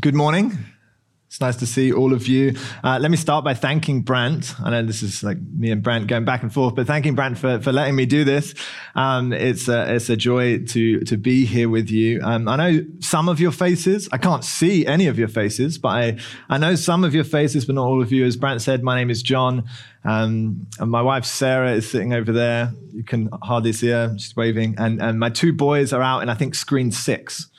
Good morning. It's nice to see all of you. Uh, let me start by thanking Brant. I know this is like me and Brant going back and forth, but thanking Brant for, for letting me do this. Um, it's, a, it's a joy to, to be here with you. Um, I know some of your faces. I can't see any of your faces, but I, I know some of your faces, but not all of you. As Brant said, my name is John. Um, and my wife Sarah is sitting over there. You can hardly see her. She's waving. And, and my two boys are out in, I think, screen six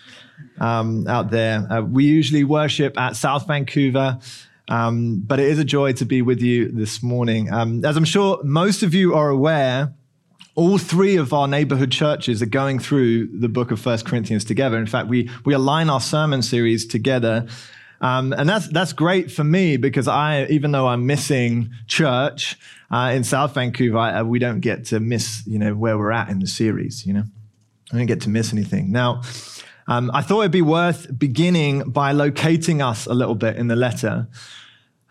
um, out there. Uh, we usually worship at South Vancouver. Um, but it is a joy to be with you this morning. Um, as I'm sure most of you are aware, all three of our neighborhood churches are going through the book of First Corinthians together. In fact, we, we align our sermon series together. Um, and that's, that's great for me because I, even though I'm missing church uh, in South Vancouver, I, we don't get to miss, you know, where we're at in the series, you know. I don't get to miss anything. Now, um, I thought it'd be worth beginning by locating us a little bit in the letter.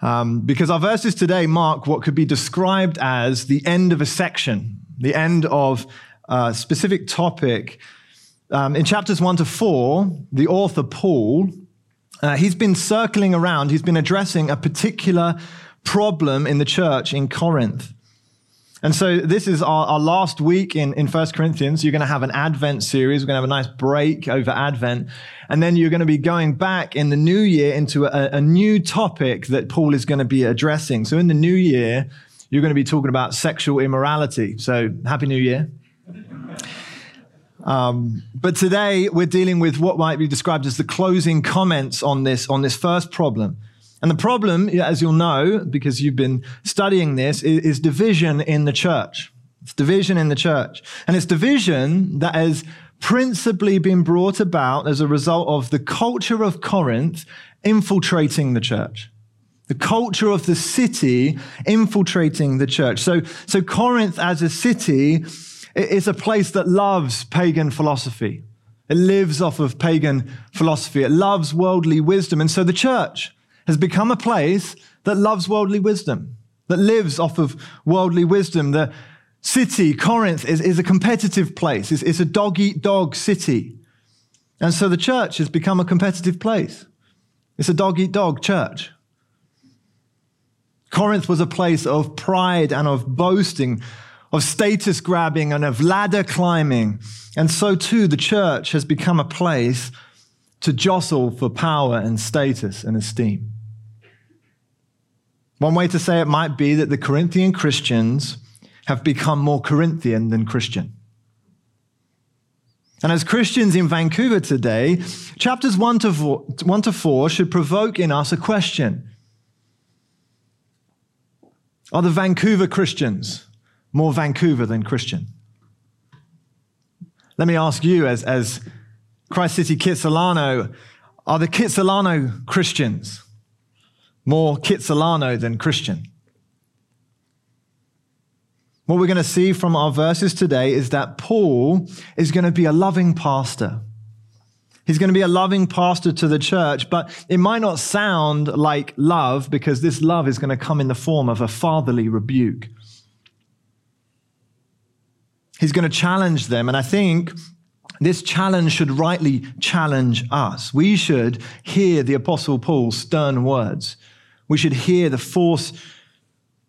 Um, because our verses today mark what could be described as the end of a section, the end of a specific topic. Um, in chapters one to four, the author Paul, uh, he's been circling around, he's been addressing a particular problem in the church in Corinth. And so this is our, our last week in, in 1 Corinthians. You're going to have an Advent series. We're going to have a nice break over Advent. And then you're going to be going back in the new year into a, a new topic that Paul is going to be addressing. So in the new year, you're going to be talking about sexual immorality. So happy new year. Um, but today we're dealing with what might be described as the closing comments on this, on this first problem. And the problem, as you'll know, because you've been studying this, is, division in the church. It's division in the church. And it's division that has principally been brought about as a result of the culture of Corinth infiltrating the church. The culture of the city infiltrating the church. So, so Corinth as a city is a place that loves pagan philosophy. It lives off of pagan philosophy. It loves worldly wisdom. And so the church, has become a place that loves worldly wisdom, that lives off of worldly wisdom. The city, Corinth, is, is a competitive place, it's, it's a dog eat dog city. And so the church has become a competitive place. It's a dog eat dog church. Corinth was a place of pride and of boasting, of status grabbing and of ladder climbing. And so too, the church has become a place to jostle for power and status and esteem. One way to say it might be that the Corinthian Christians have become more Corinthian than Christian. And as Christians in Vancouver today, chapters 1 to 4, 1 to 4 should provoke in us a question Are the Vancouver Christians more Vancouver than Christian? Let me ask you, as, as Christ City Kitsilano, are the Kitsilano Christians more Kitsilano than Christian? What we're going to see from our verses today is that Paul is going to be a loving pastor. He's going to be a loving pastor to the church, but it might not sound like love because this love is going to come in the form of a fatherly rebuke. He's going to challenge them. And I think this challenge should rightly challenge us. We should hear the Apostle Paul's stern words. We should hear the force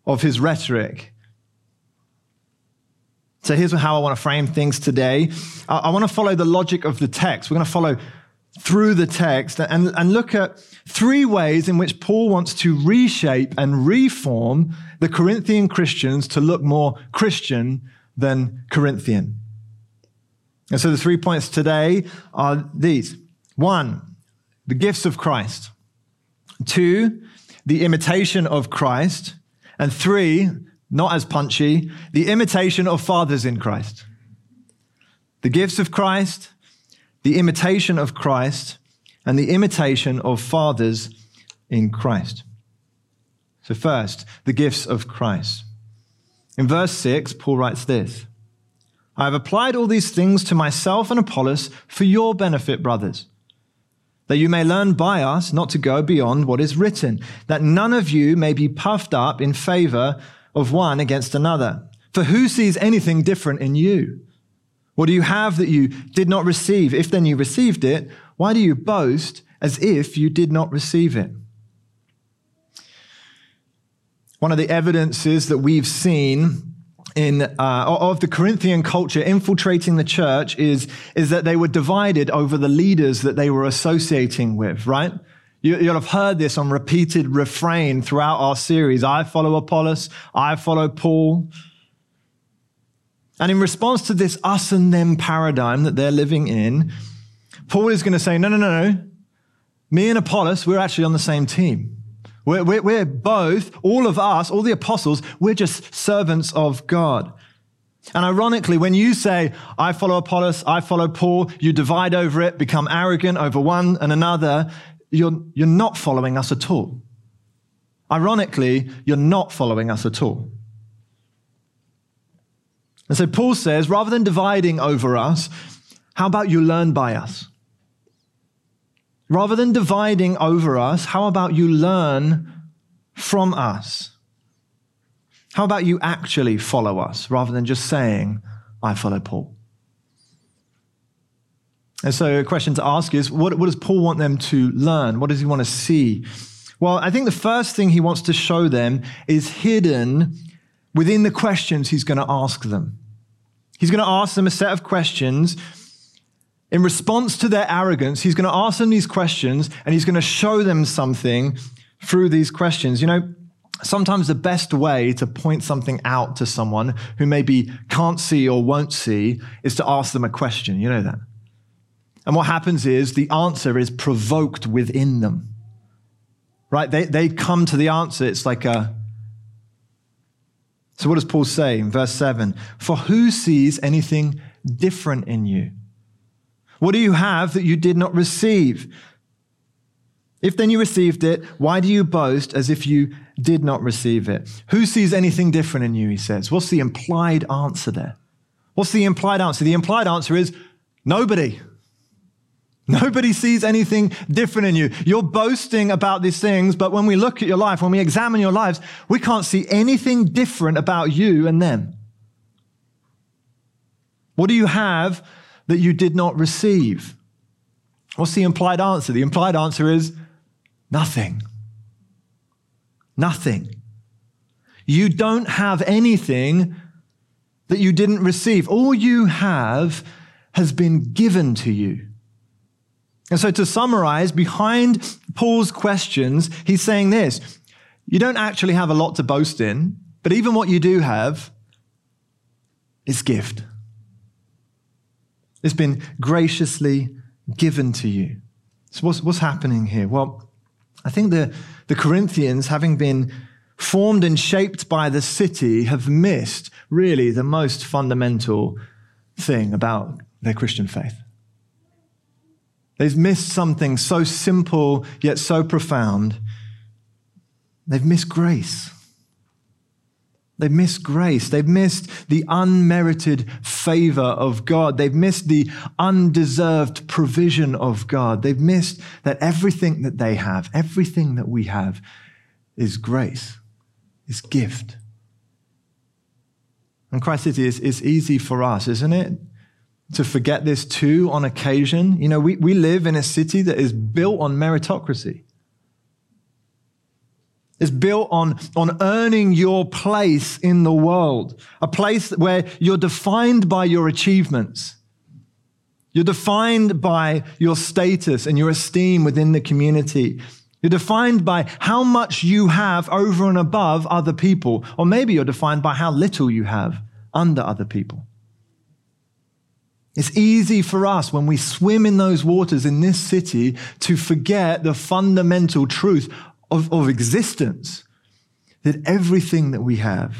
of his rhetoric. So here's how I want to frame things today. I, want to follow the logic of the text. We're going to follow through the text and, and look at three ways in which Paul wants to reshape and reform the Corinthian Christians to look more Christian than Corinthian. And so the three points today are these one, the gifts of Christ, two, the imitation of Christ, and three, not as punchy, the imitation of fathers in Christ. The gifts of Christ, the imitation of Christ, and the imitation of fathers in Christ. So, first, the gifts of Christ. In verse 6, Paul writes this I have applied all these things to myself and Apollos for your benefit, brothers, that you may learn by us not to go beyond what is written, that none of you may be puffed up in favor of one against another. For who sees anything different in you? What do you have that you did not receive? If then you received it, why do you boast as if you did not receive it. One of the evidences that we've seen in uh, of the Corinthian culture infiltrating the church is is that they were divided over the leaders that they were associating with. Right? You, will have heard this on repeated refrain throughout our series. I follow Apollos. I follow Paul. And in response to this us and them paradigm that they're living in, Paul is going to say, no, no, no, no. Me and Apollos, we're actually on the same team. We're, we're, we're, both, all of us, all the apostles, we're just servants of God. And ironically, when you say, I follow Apollos, I follow Paul, you divide over it, become arrogant over one and another, you're, you're not following us at all. Ironically, you're not following us at all. And so Paul says, rather than dividing over us, how about you learn by us? Rather than dividing over us, how about you learn from us? How about you actually follow us rather than just saying, I follow Paul? And so, a question to ask is what, what does Paul want them to learn? What does he want to see? Well, I think the first thing he wants to show them is hidden within the questions he's going to ask them. He's going to ask them a set of questions in response to their arrogance, he's going to ask them these questions and he's going to show them something through these questions. You know, sometimes the best way to point something out to someone who maybe can't see or won't see is to ask them a question. You know that? And what happens is the answer is provoked within them. Right? They, they come to the answer. It's like a. So, what does Paul say in verse 7? For who sees anything different in you? What do you have that you did not receive? If then you received it, why do you boast as if you did not receive it? Who sees anything different in you, he says. What's the implied answer there? What's the implied answer? The implied answer is nobody. Nobody sees anything different in you. You're boasting about these things, but when we look at your life, when we examine your lives, we can't see anything different about you and them. What do you have that you did not receive? What's the implied answer? The implied answer is nothing. Nothing. You don't have anything that you didn't receive. All you have has been given to you. And so, to summarize, behind Paul's questions, he's saying this you don't actually have a lot to boast in, but even what you do have is gift. It's been graciously given to you. So, what's, what's happening here? Well, I think the, the Corinthians, having been formed and shaped by the city, have missed really the most fundamental thing about their Christian faith. They've missed something so simple yet so profound. They've missed grace. They've missed grace. They've missed the unmerited favor of God. They've missed the undeserved provision of God. They've missed that everything that they have, everything that we have, is grace, is gift. And Christ City is, is easy for us, isn't it? To forget this too on occasion. You know, we, we live in a city that is built on meritocracy. Is built on, on earning your place in the world, a place where you're defined by your achievements. You're defined by your status and your esteem within the community. You're defined by how much you have over and above other people, or maybe you're defined by how little you have under other people. It's easy for us when we swim in those waters in this city to forget the fundamental truth of, of existence, that everything that we have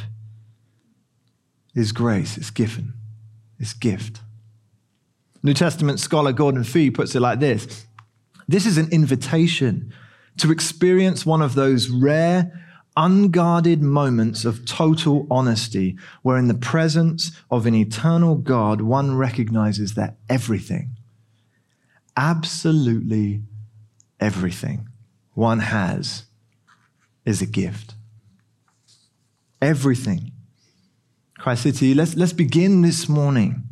is grace, it's given, it's gift. New Testament scholar Gordon Fee puts it like this This is an invitation to experience one of those rare, unguarded moments of total honesty, where in the presence of an eternal God, one recognizes that everything, absolutely everything, one has is a gift. Everything. Christ City, let's, let's begin this morning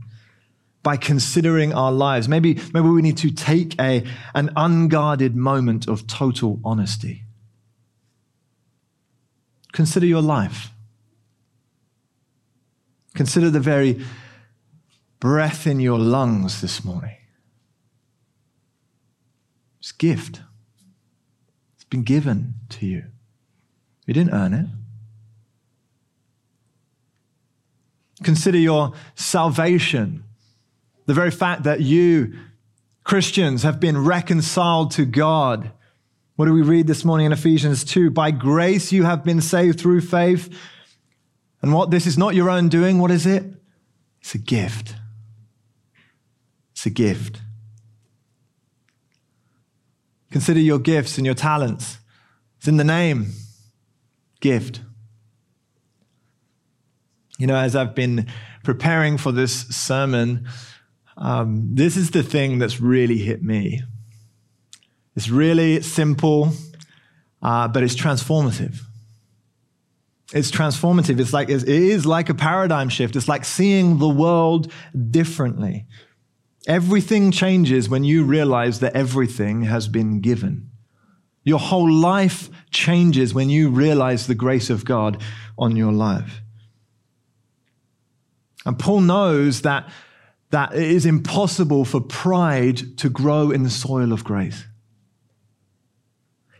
by considering our lives. Maybe, maybe we need to take a, an unguarded moment of total honesty. Consider your life. Consider the very breath in your lungs this morning. It's gift. Been given to you. You didn't earn it. Consider your salvation. The very fact that you, Christians, have been reconciled to God. What do we read this morning in Ephesians 2? By grace you have been saved through faith. And what this is not your own doing, what is it? It's a gift. It's a gift. Consider your gifts and your talents. It's in the name gift. You know, as I've been preparing for this sermon, um, this is the thing that's really hit me. It's really simple, uh, but it's transformative. It's transformative. It's like it is like a paradigm shift. It's like seeing the world differently. Everything changes when you realize that everything has been given. Your whole life changes when you realize the grace of God on your life. And Paul knows that, that it is impossible for pride to grow in the soil of grace.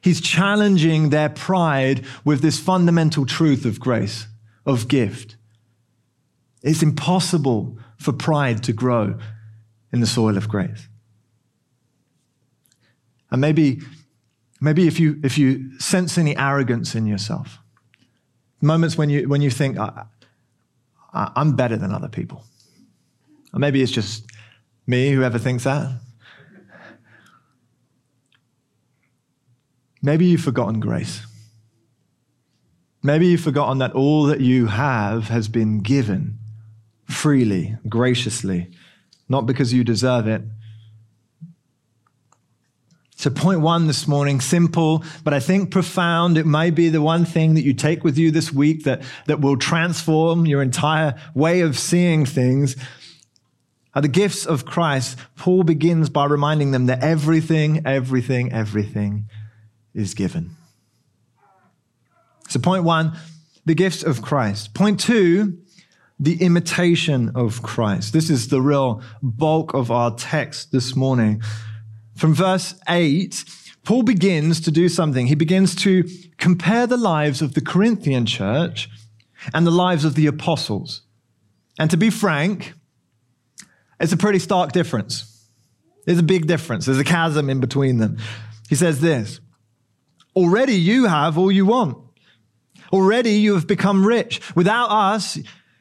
He's challenging their pride with this fundamental truth of grace, of gift. It's impossible for pride to grow in the soil of grace. And maybe, maybe if, you, if you sense any arrogance in yourself, moments when you, when you think, I, I, I'm better than other people. Or maybe it's just me, whoever thinks that. Maybe you've forgotten grace. Maybe you've forgotten that all that you have has been given freely, graciously, not because you deserve it. So, point one this morning, simple, but I think profound. It may be the one thing that you take with you this week that, that will transform your entire way of seeing things. Are the gifts of Christ. Paul begins by reminding them that everything, everything, everything is given. So, point one, the gifts of Christ. Point two, the imitation of Christ. This is the real bulk of our text this morning. From verse 8, Paul begins to do something. He begins to compare the lives of the Corinthian church and the lives of the apostles. And to be frank, it's a pretty stark difference. There's a big difference, there's a chasm in between them. He says this Already you have all you want. Already you have become rich. Without us,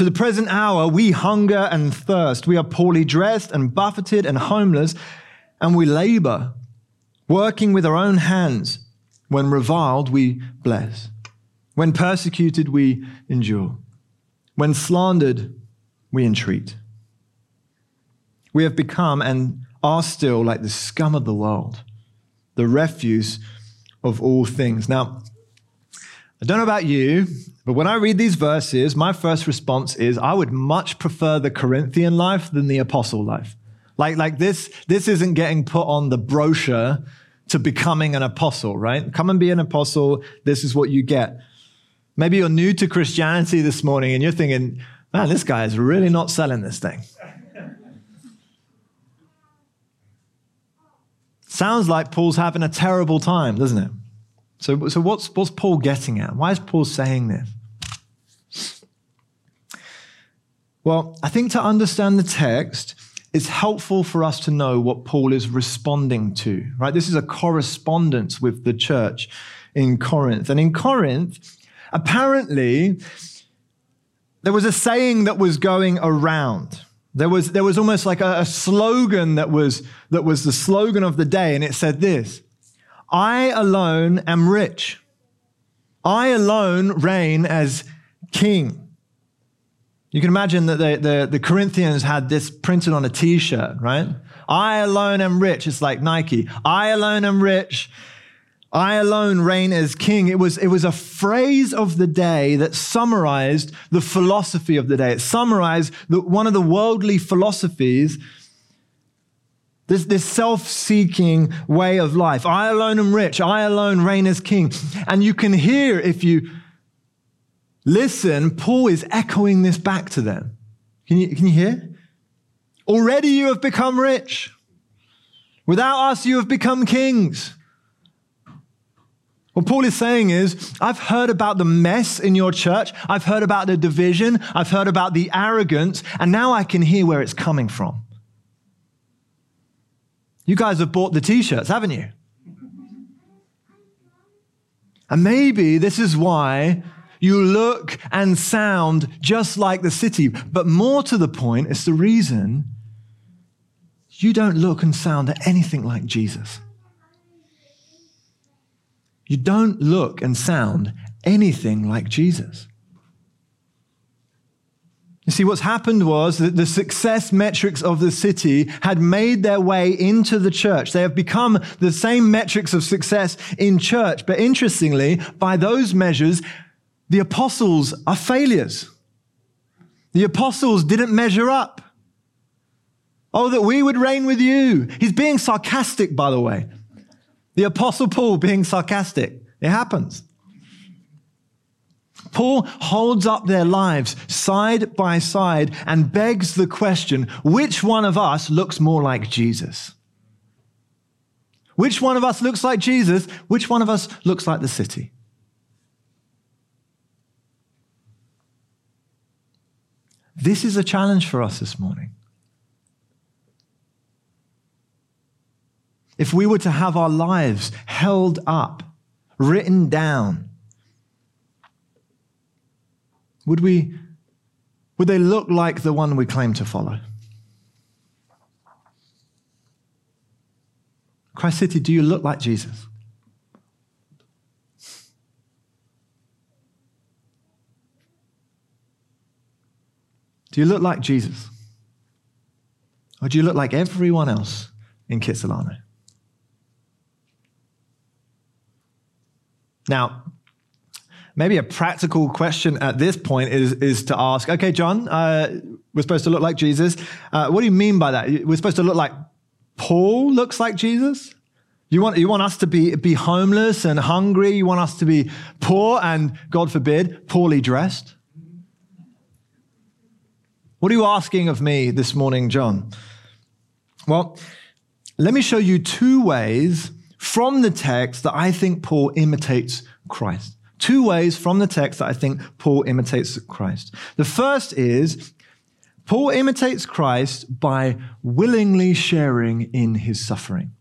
To the present hour, we hunger and thirst. We are poorly dressed and buffeted and homeless, and we labor, working with our own hands. When reviled, we bless. When persecuted, we endure. When slandered, we entreat. We have become and are still like the scum of the world, the refuse of all things. Now, I don't know about you, but when I read these verses, my first response is I would much prefer the Corinthian life than the apostle life. Like, like this, this isn't getting put on the brochure to becoming an apostle, right? Come and be an apostle. This is what you get. Maybe you're new to Christianity this morning and you're thinking, man, this guy is really not selling this thing. Sounds like Paul's having a terrible time, doesn't it? So, so what's, what's Paul getting at? Why is Paul saying this? Well, I think to understand the text, it's helpful for us to know what Paul is responding to, right? This is a correspondence with the church in Corinth. And in Corinth, apparently, there was a saying that was going around, There was, there was almost like a, a slogan that was, that was the slogan of the day, and it said this I alone am rich. I alone reign as king. You can imagine that the, the, the, Corinthians had this printed on a t shirt, right? I alone am rich. It's like Nike. I alone am rich. I alone reign as king. It was, it was a phrase of the day that summarized the philosophy of the day. It summarized the, one of the worldly philosophies, this, this self seeking way of life. I alone am rich. I alone reign as king. And you can hear, if you listen, Paul is echoing this back to them. Can you, can you hear? Already you have become rich. Without us, you have become kings. What Paul is saying is, I've heard about the mess in your church. I've heard about the division. I've heard about the arrogance. And now I can hear where it's coming from. You guys have bought the t shirts, haven't you? And maybe this is why you look and sound just like the city. But more to the point, it's the reason you don't look and sound anything like Jesus. You don't look and sound anything like Jesus. You see, what's happened was that the success metrics of the city had made their way into the church. They have become the same metrics of success in church. But interestingly, by those measures, the apostles are failures. The apostles didn't measure up. Oh, that we would reign with you. He's being sarcastic, by the way. The Apostle Paul being sarcastic. It happens. Paul holds up their lives side by side and begs the question which one of us looks more like Jesus? Which one of us looks like Jesus? Which one of us looks like the city? This is a challenge for us this morning. if we were to have our lives held up, written down, would we would they look like the one we claim to follow? Christ City, do you look like Jesus? Do you look like Jesus? Or do you look like everyone else in Kitsilano? Now, maybe a practical question at this point is, is to ask, okay, John, uh, we're supposed to look like Jesus. Uh, what do you mean by that? We're supposed to look like Paul looks like Jesus? You want, you want us to be, be homeless and hungry? You want us to be poor and, God forbid, poorly dressed? What are you asking of me this morning, John? Well, let me show you two ways from the text that I think Paul imitates Christ. Two ways from the text that I think Paul imitates Christ. The first is Paul imitates Christ by willingly sharing in his suffering.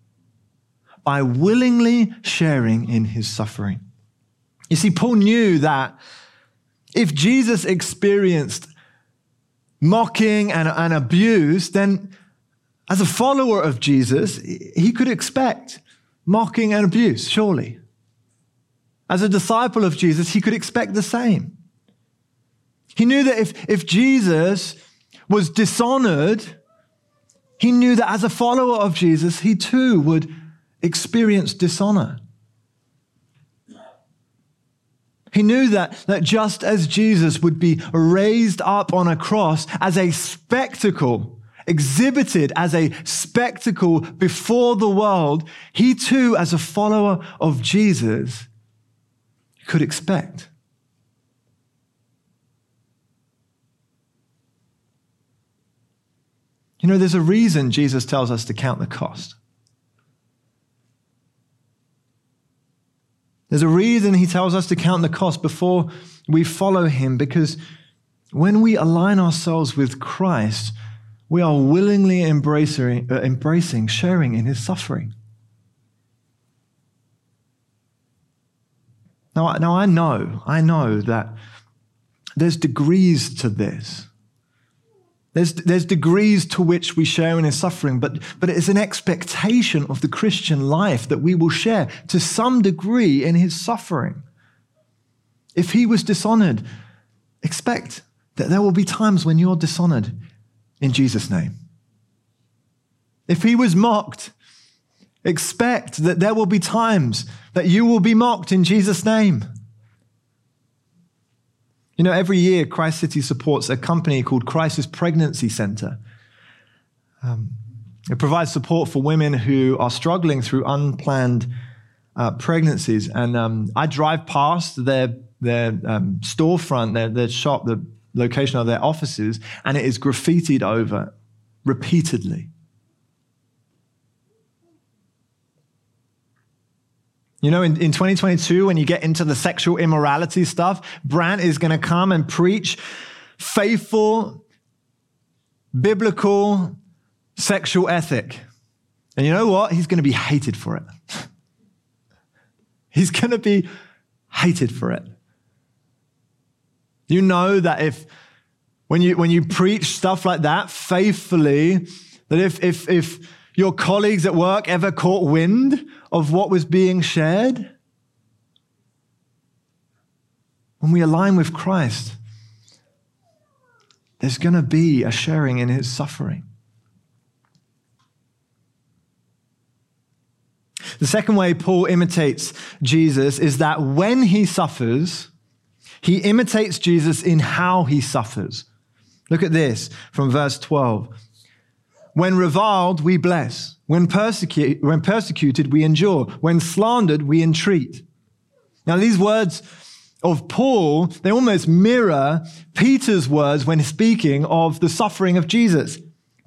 By willingly sharing in his suffering. You see, Paul knew that if Jesus experienced mocking and, and abuse, then as a follower of Jesus, he could expect mocking and abuse, surely. As a disciple of Jesus, he could expect the same. He knew that if, if Jesus was dishonored, he knew that as a follower of Jesus, he too would experience dishonor. He knew that, that just as Jesus would be raised up on a cross as a spectacle exhibited as a spectacle before the world, he too, as a follower of Jesus, could expect. You know, there's a reason Jesus tells us to count the cost. There's a reason he tells us to count the cost before we follow him because when we align ourselves with Christ, we are willingly embracing, uh, sharing in his suffering. Now, now, I know, I know that there's degrees to this. There's, there's degrees to which we share in his suffering, but, but it is an expectation of the Christian life that we will share to some degree in his suffering. If he was dishonored, expect that there will be times when you're dishonored in Jesus' name. If he was mocked, expect that there will be times that you will be mocked in Jesus' name. You know, every year, Christ City supports a company called Crisis Pregnancy Center. Um, it provides support for women who are struggling through unplanned uh, pregnancies. And um, I drive past their, their um, storefront, their, their shop, the location of their offices, and it is graffitied over repeatedly. You know, in, in 2022, when you get into the sexual immorality stuff, Brant is going to come and preach faithful, biblical sexual ethic. And you know what? He's going to be hated for it. He's going to be hated for it. You know that if, when you, when you preach stuff like that faithfully, that if, if, if your colleagues at work ever caught wind of what was being shared? When we align with Christ, there's going to be a sharing in his suffering. The second way Paul imitates Jesus is that when he suffers, he imitates Jesus in how he suffers. Look at this from verse 12. When reviled, we bless. When, persecu- when persecuted, we endure. When slandered, we entreat. Now, these words of Paul, they almost mirror Peter's words when speaking of the suffering of Jesus.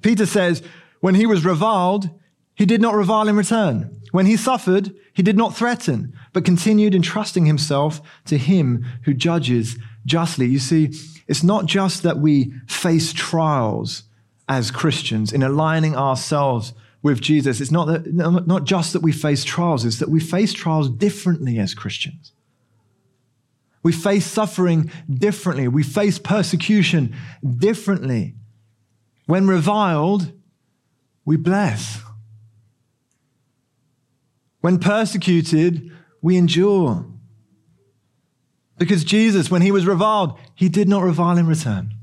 Peter says, when he was reviled, he did not revile in return. When he suffered, he did not threaten, but continued entrusting himself to him who judges justly. You see, it's not just that we face trials as Christians in aligning ourselves with Jesus, it's not, that, not just that we face trials, it's that we face trials differently as Christians. We face suffering differently. We face persecution differently. When reviled, we bless. When persecuted, we endure. Because Jesus, when he was reviled, he did not revile in return.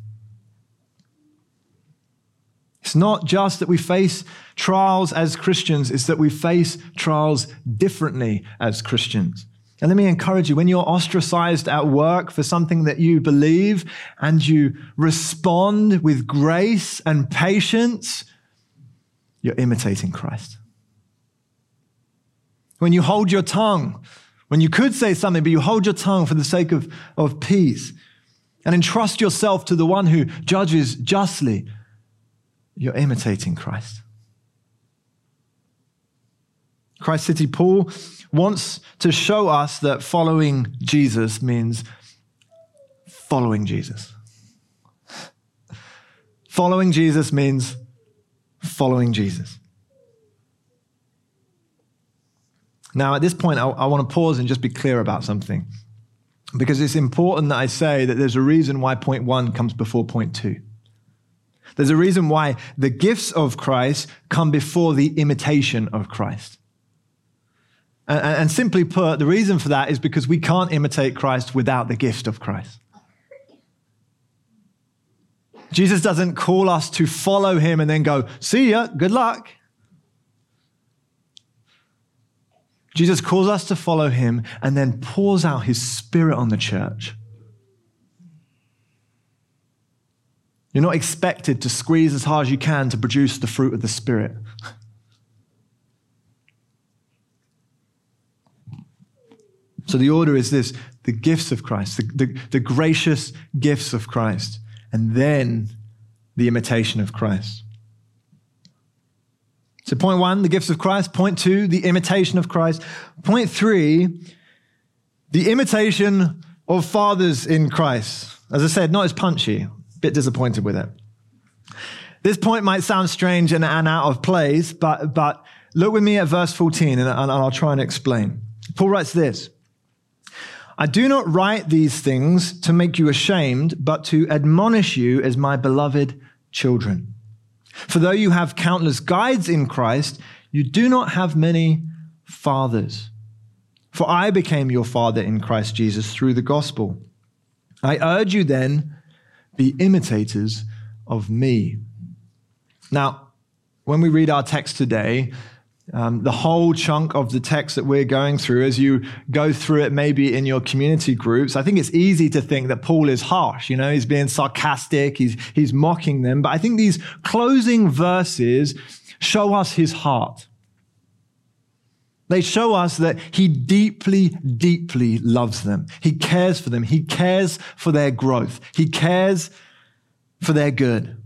It's not just that we face trials as Christians, it's that we face trials differently as Christians. And let me encourage you when you're ostracized at work for something that you believe and you respond with grace and patience, you're imitating Christ. When you hold your tongue, when you could say something, but you hold your tongue for the sake of, of peace and entrust yourself to the one who judges justly, you're imitating Christ. Christ City Paul wants to show us that following Jesus means following Jesus. Following Jesus means following Jesus. Now, at this point, I, I, want to pause and just be clear about something. Because it's important that I say that there's a reason why point one comes before point two. There's a reason why the gifts of Christ come before the imitation of Christ. And, and, simply put, the reason for that is because we can't imitate Christ without the gift of Christ. Jesus doesn't call us to follow him and then go, see ya, good luck. Jesus calls us to follow him and then pours out his spirit on the church You're not expected to squeeze as hard as you can to produce the fruit of the Spirit. So the order is this the gifts of Christ, the, the, the, gracious gifts of Christ, and then the imitation of Christ. So, point one, the gifts of Christ. Point two, the imitation of Christ. Point three, the imitation of fathers in Christ. As I said, not as punchy, bit disappointed with it. This point might sound strange and, and out of place, but, but look with me at verse 14 and, and I'll try and explain. Paul writes this I do not write these things to make you ashamed, but to admonish you as my beloved children. For though you have countless guides in Christ, you do not have many fathers. For I became your father in Christ Jesus through the gospel. I urge you then, be imitators of me. Now, when we read our text today, um, the whole chunk of the text that we're going through, as you go through it maybe in your community groups, I think it's easy to think that Paul is harsh. You know, he's being sarcastic, he's, he's mocking them. But I think these closing verses show us his heart. They show us that he deeply, deeply loves them. He cares for them. He cares for their growth. He cares for their good.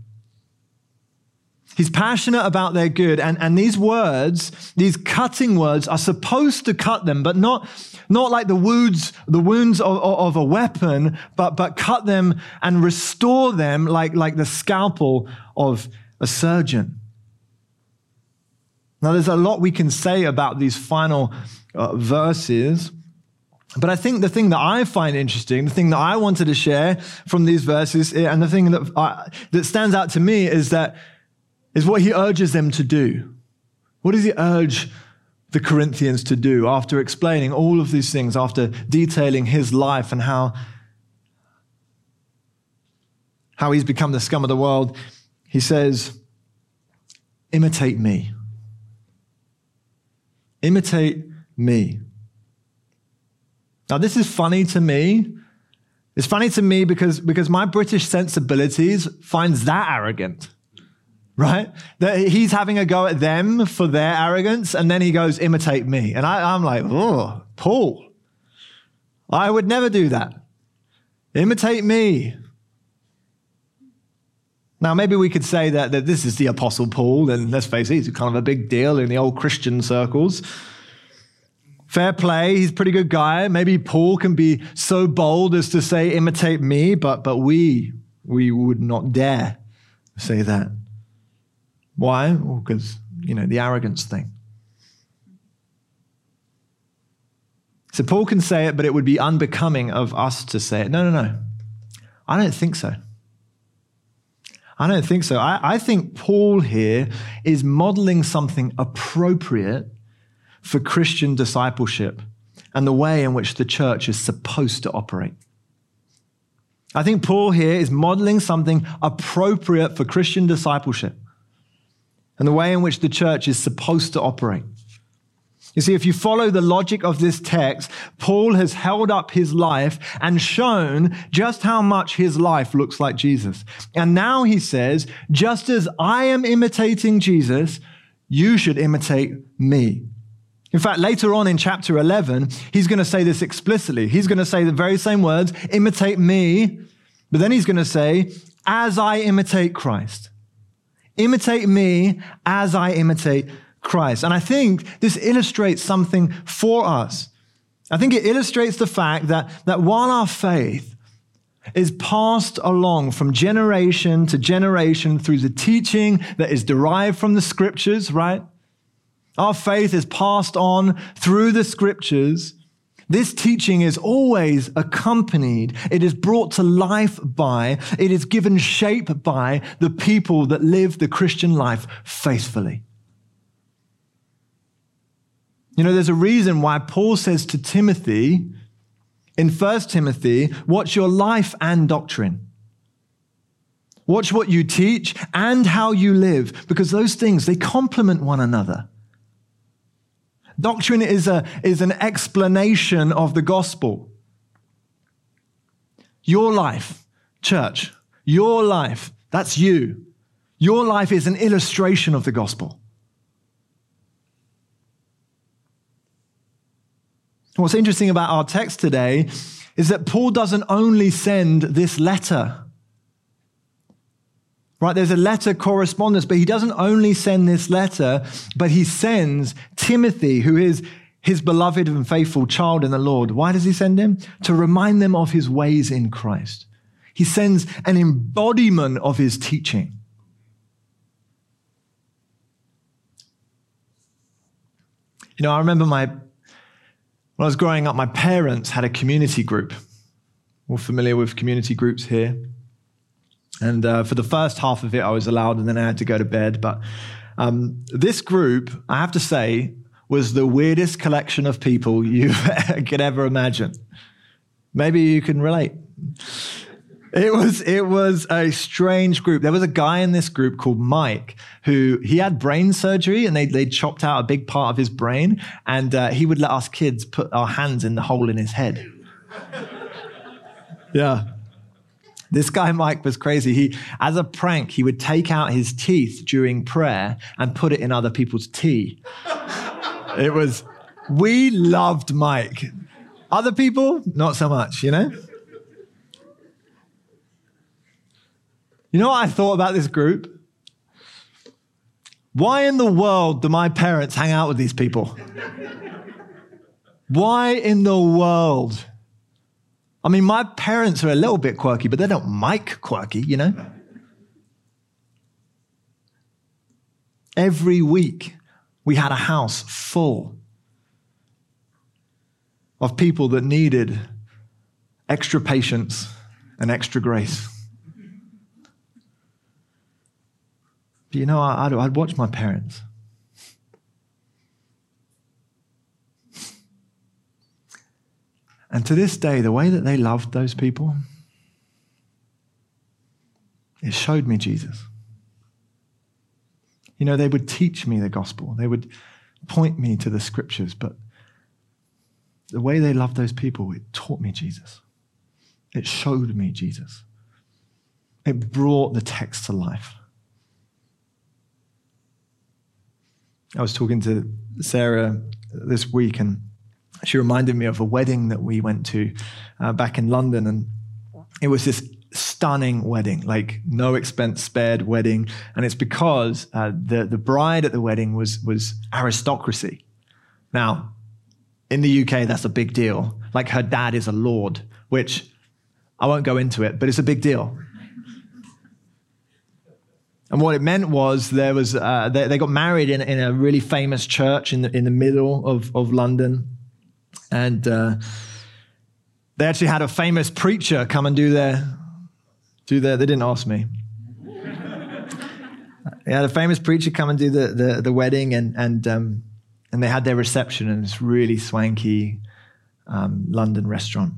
He's passionate about their good. And, and these words, these cutting words, are supposed to cut them, but not, not like the wounds, the wounds of, of a weapon, but, but cut them and restore them like, like the scalpel of a surgeon. Now, there's a lot we can say about these final uh, verses. But I think the thing that I find interesting, the thing that I wanted to share from these verses, and the thing that, uh, that stands out to me is that is what he urges them to do. What does he urge the Corinthians to do after explaining all of these things, after detailing his life and how, how he's become the scum of the world? He says, Imitate me. Imitate me. Now, this is funny to me. It's funny to me because, because my British sensibilities finds that arrogant right? That he's having a go at them for their arrogance, and then he goes, imitate me. And I, am like, oh, Paul, I would never do that. Imitate me. Now, maybe we could say that, that this is the Apostle Paul, and let's face it, he's kind of a big deal in the old Christian circles. Fair play, he's a pretty good guy. Maybe Paul can be so bold as to say, imitate me, but, but we, we would not dare say that. Why? Well, because, you know, the arrogance thing. So Paul can say it, but it would be unbecoming of us to say it. No, no, no. I don't think so. I don't think so. I, I think Paul here is modeling something appropriate for Christian discipleship and the way in which the church is supposed to operate. I think Paul here is modeling something appropriate for Christian discipleship and the way in which the church is supposed to operate. You see, if you follow the logic of this text, Paul has held up his life and shown just how much his life looks like Jesus. And now he says, just as I am imitating Jesus, you should imitate me. In fact, later on in chapter 11, he's going to say this explicitly. He's going to say the very same words, imitate me, but then he's going to say, as I imitate Christ. Imitate me as I imitate Christ. And I think this illustrates something for us. I think it illustrates the fact that, that while our faith is passed along from generation to generation through the teaching that is derived from the scriptures, right? Our faith is passed on through the scriptures. This teaching is always accompanied, it is brought to life by, it is given shape by the people that live the Christian life faithfully. You know, there's a reason why Paul says to Timothy in 1 Timothy, watch your life and doctrine. Watch what you teach and how you live, because those things, they complement one another. Doctrine is, a, is an explanation of the gospel. Your life, church, your life, that's you. Your life is an illustration of the gospel. What's interesting about our text today is that Paul doesn't only send this letter Right, there's a letter correspondence, but he doesn't only send this letter, but he sends Timothy, who is his beloved and faithful child in the Lord. Why does he send him? To remind them of his ways in Christ. He sends an embodiment of his teaching. You know, I remember my, when I was growing up, my parents had a community group. We're familiar with community groups here. And uh, for the first half of it, I was allowed, and then I had to go to bed. But um, this group, I have to say, was the weirdest collection of people you could ever imagine. Maybe you can relate. It was it was a strange group. There was a guy in this group called Mike who he had brain surgery and they they chopped out a big part of his brain and uh, he would let us kids put our hands in the hole in his head. yeah. This guy Mike was crazy. He as a prank he would take out his teeth during prayer and put it in other people's tea. it was we loved Mike. Other people not so much, you know? You know what I thought about this group? Why in the world do my parents hang out with these people? Why in the world? I mean, my parents are a little bit quirky, but they don't Mike quirky, you know? Every week, we had a house full of people that needed extra patience and extra grace. But you know, I'd, I'd watch my parents. And to this day, the way that they loved those people, it showed me Jesus. You know, they would teach me the gospel, they would point me to the scriptures, but the way they loved those people, it taught me Jesus. It showed me Jesus. It brought the text to life. I was talking to Sarah this week, and she reminded me of a wedding that we went to uh, back in London. And it was this stunning wedding, like no expense spared wedding. And it's because uh, the, the bride at the wedding was, was aristocracy. Now, in the UK, that's a big deal. Like her dad is a lord, which I won't go into it, but it's a big deal. And what it meant was there was uh, they, they, got married in, in a really famous church in the, in the middle of, of London, and uh, they actually had a famous preacher come and do their do their. They didn't ask me. they had a famous preacher come and do the the, the wedding, and and um, and they had their reception in this really swanky um, London restaurant.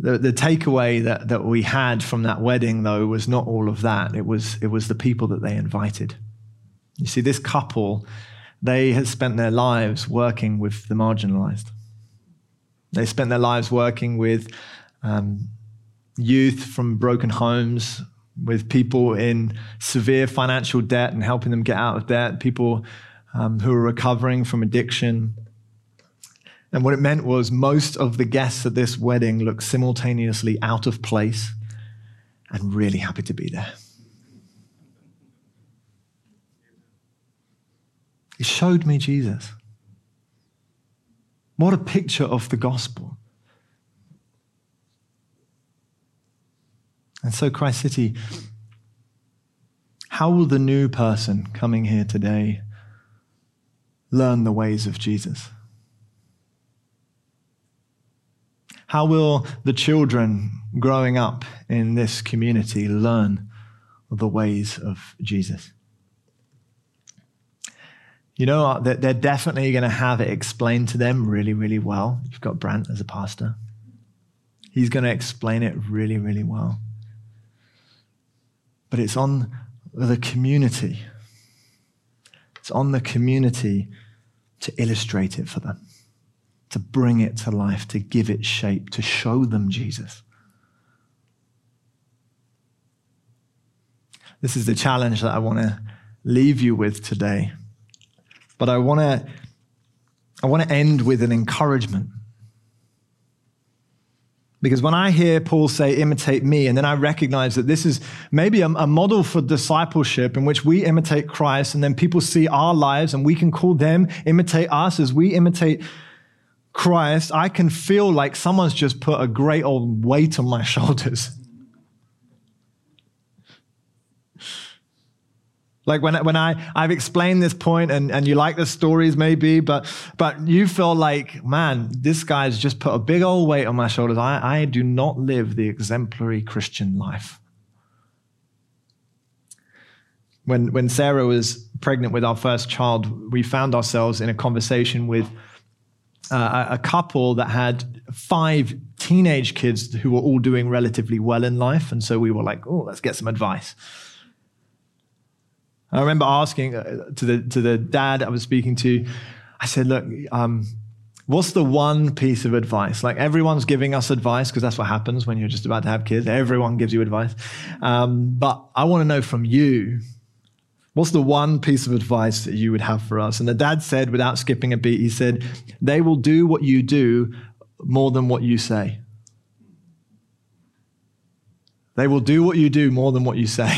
The, the takeaway that, that we had from that wedding, though, was not all of that. It was, it was the people that they invited. You see, this couple, they had spent their lives working with the marginalized. They spent their lives working with um, youth from broken homes, with people in severe financial debt and helping them get out of debt, people um, who are recovering from addiction, and what it meant was most of the guests at this wedding looked simultaneously out of place and really happy to be there. It showed me Jesus. What a picture of the gospel. And so, Christ City, how will the new person coming here today learn the ways of Jesus? How will the children growing up in this community learn the ways of Jesus? You know, they're definitely going to have it explained to them really, really well. You've got Brant as a pastor. He's going to explain it really, really well. But it's on the community. It's on the community to illustrate it for them to bring it to life, to give it shape, to show them Jesus. This is the challenge that I want to leave you with today. But I want to I want to end with an encouragement. Because when I hear Paul say, imitate me, and then I recognize that this is maybe a, a, model for discipleship in which we imitate Christ, and then people see our lives and we can call them imitate us as we imitate Christ, I can feel like someone's just put a great old weight on my shoulders. Like when, when I, I've explained this point and, and you like the stories maybe, but, but you feel like, man, this guy's just put a big old weight on my shoulders. I, I do not live the exemplary Christian life. When, when Sarah was pregnant with our first child, we found ourselves in a conversation with uh, a couple that had five teenage kids who were all doing relatively well in life. And so we were like, oh, let's get some advice. I remember asking uh, to the, to the dad I was speaking to, I said, look, um, what's the one piece of advice? Like everyone's giving us advice because that's what happens when you're just about to have kids. Everyone gives you advice. Um, but I want to know from you, what's the one piece of advice that you would have for us? And the dad said, without skipping a beat, he said, they will do what you do more than what you say. They will do what you do more than what you say.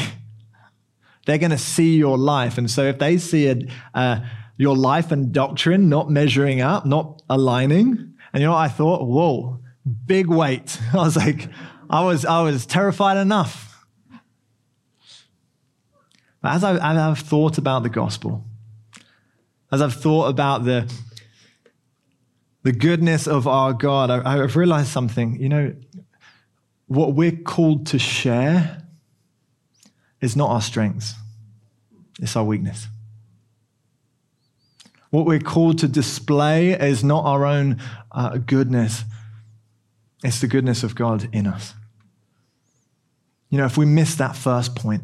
They're going to see your life. And so if they see a, uh, your life and doctrine not measuring up, not aligning, and you know I thought? Whoa, big weight. I was like, I was, I was terrified enough. But as, I, I've thought about the gospel, as I've thought about the, the goodness of our God, I, I've realized something. You know, what we're called to share is not our strengths, it's our weakness. What we're called to display is not our own uh, goodness, it's the goodness of God in us. You know, if we miss that first point,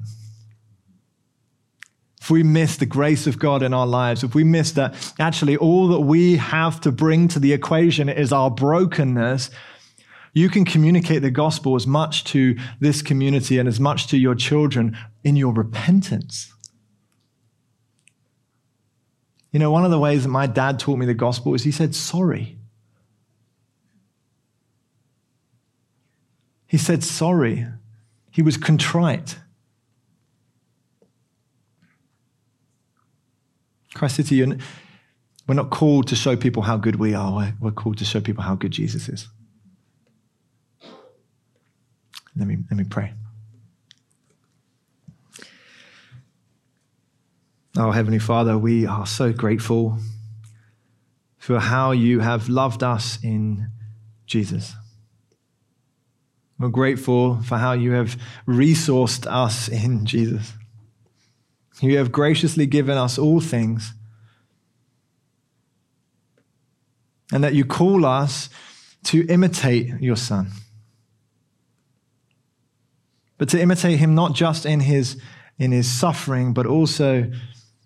if we miss the grace of God in our lives, if we miss that actually all that we have to bring to the equation is our brokenness, you can communicate the gospel as much to this community and as much to your children in your repentance. You know, one of the ways that my dad taught me the gospel is he said, sorry. He said, sorry. He was contrite. Christ City, we're not called to show people how good we are, we're called to show people how good Jesus is. Let me, let me pray. Oh, Heavenly Father, we are so grateful for how you have loved us in Jesus. We're grateful for how you have resourced us in Jesus. You have graciously given us all things, and that you call us to imitate your Son but to imitate him not just in his, in his suffering, but also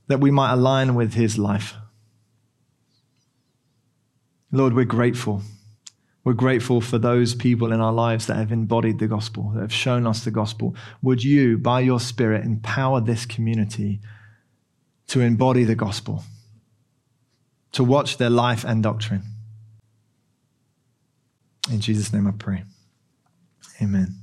that we might align with his life. Lord, we're grateful. We're grateful for those people in our lives that have embodied the gospel, that have shown us the gospel. Would you, by your Spirit, empower this community to embody the gospel, to watch their life and doctrine? In Jesus' name I pray. Amen.